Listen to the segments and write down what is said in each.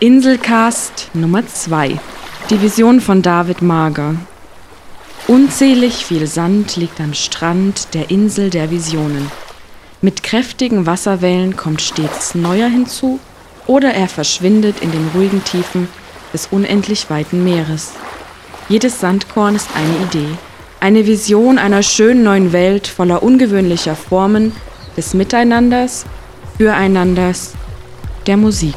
Inselcast Nummer 2. Die Vision von David Mager. Unzählig viel Sand liegt am Strand der Insel der Visionen. Mit kräftigen Wasserwellen kommt stets neuer hinzu oder er verschwindet in den ruhigen Tiefen des unendlich weiten Meeres. Jedes Sandkorn ist eine Idee, eine Vision einer schönen neuen Welt voller ungewöhnlicher Formen des Miteinanders, Füreinanders, der Musik.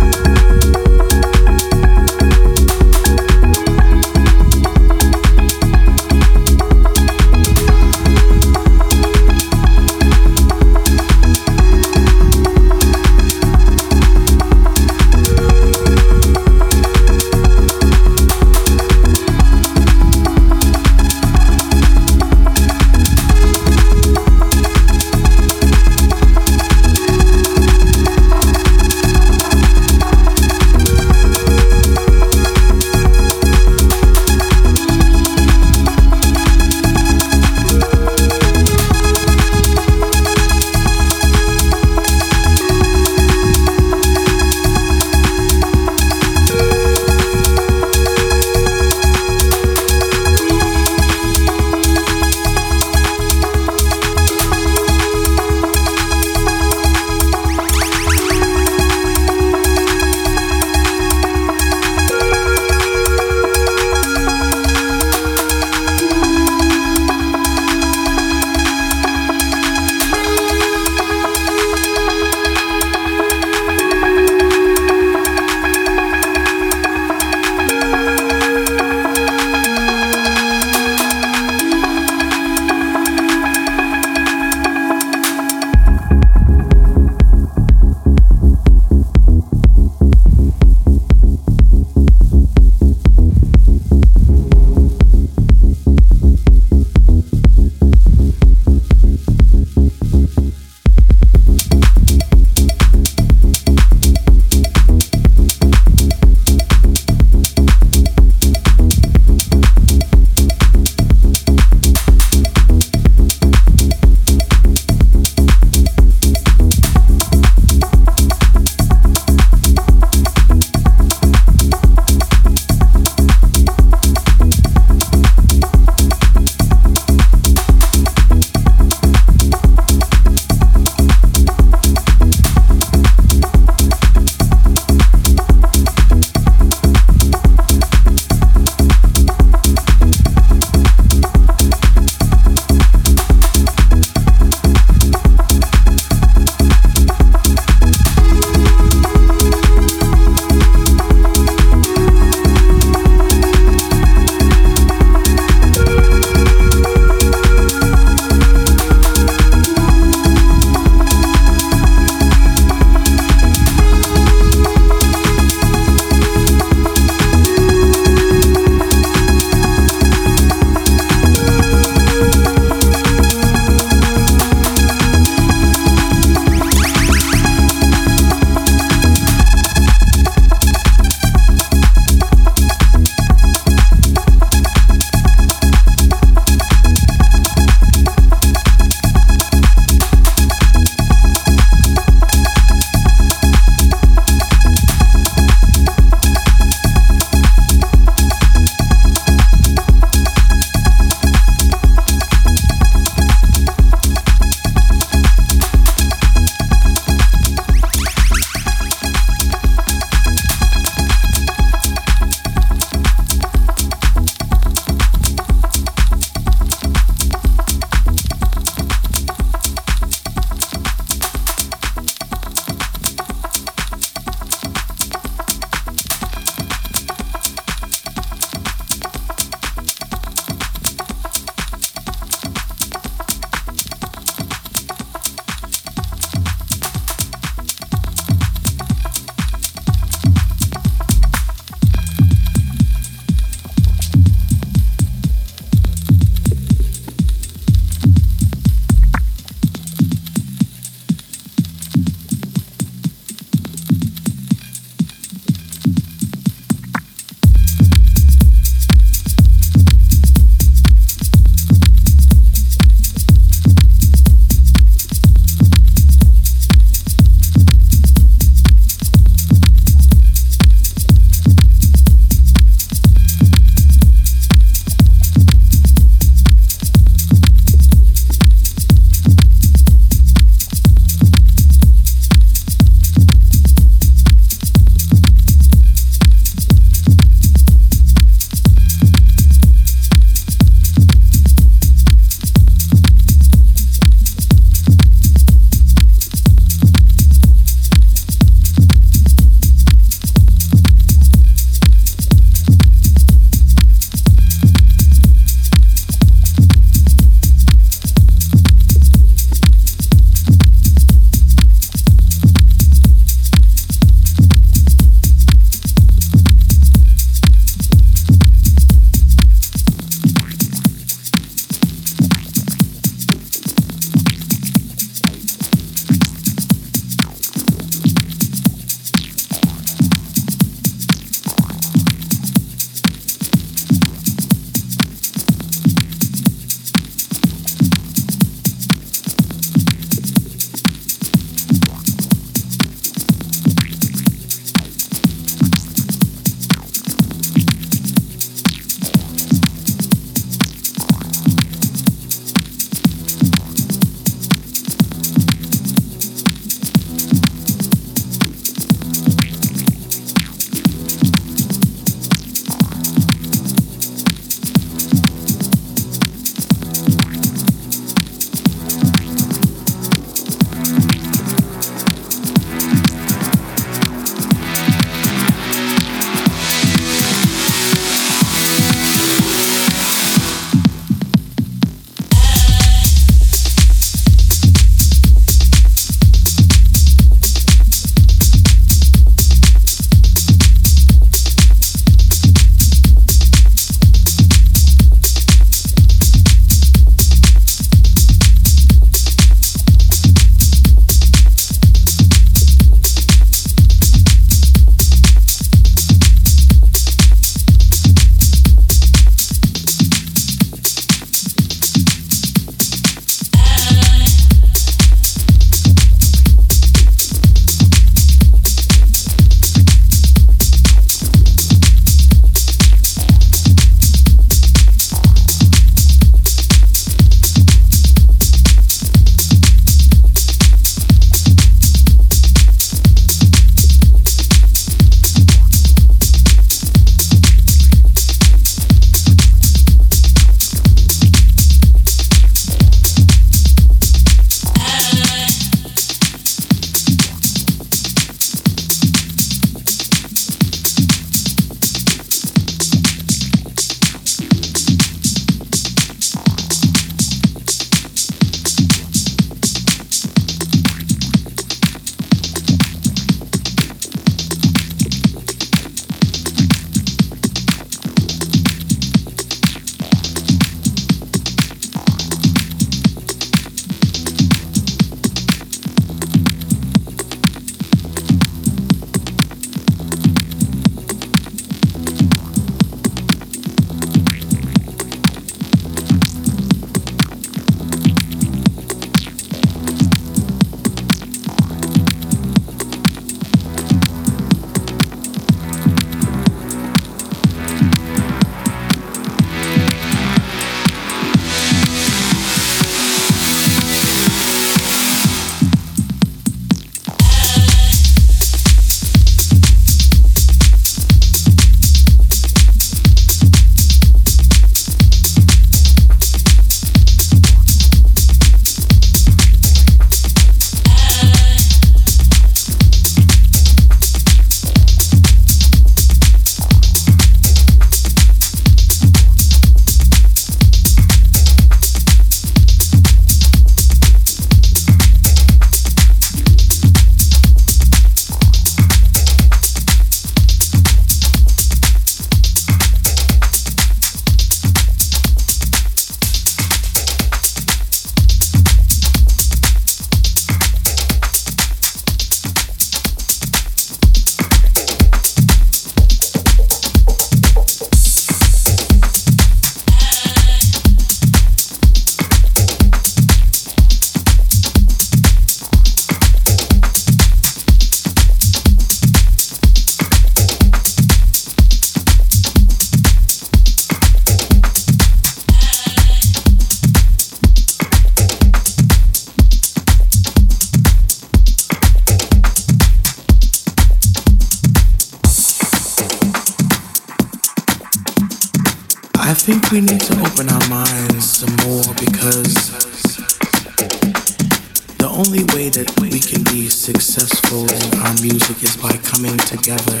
Together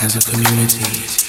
as a community.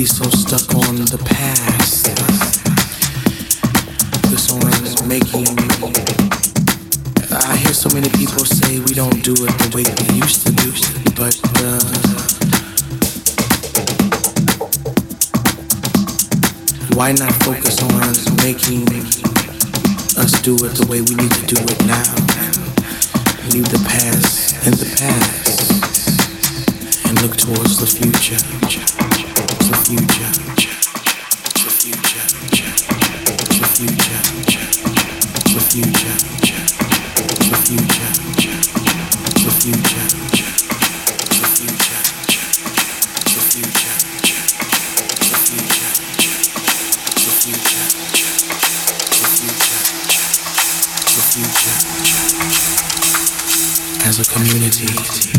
be so stuck on the past. This on making. I hear so many people say we don't do it the way we used to do, but. Uh, why not focus on making us do it the way we need to do it now? Leave the past in the past and look towards the future as a community.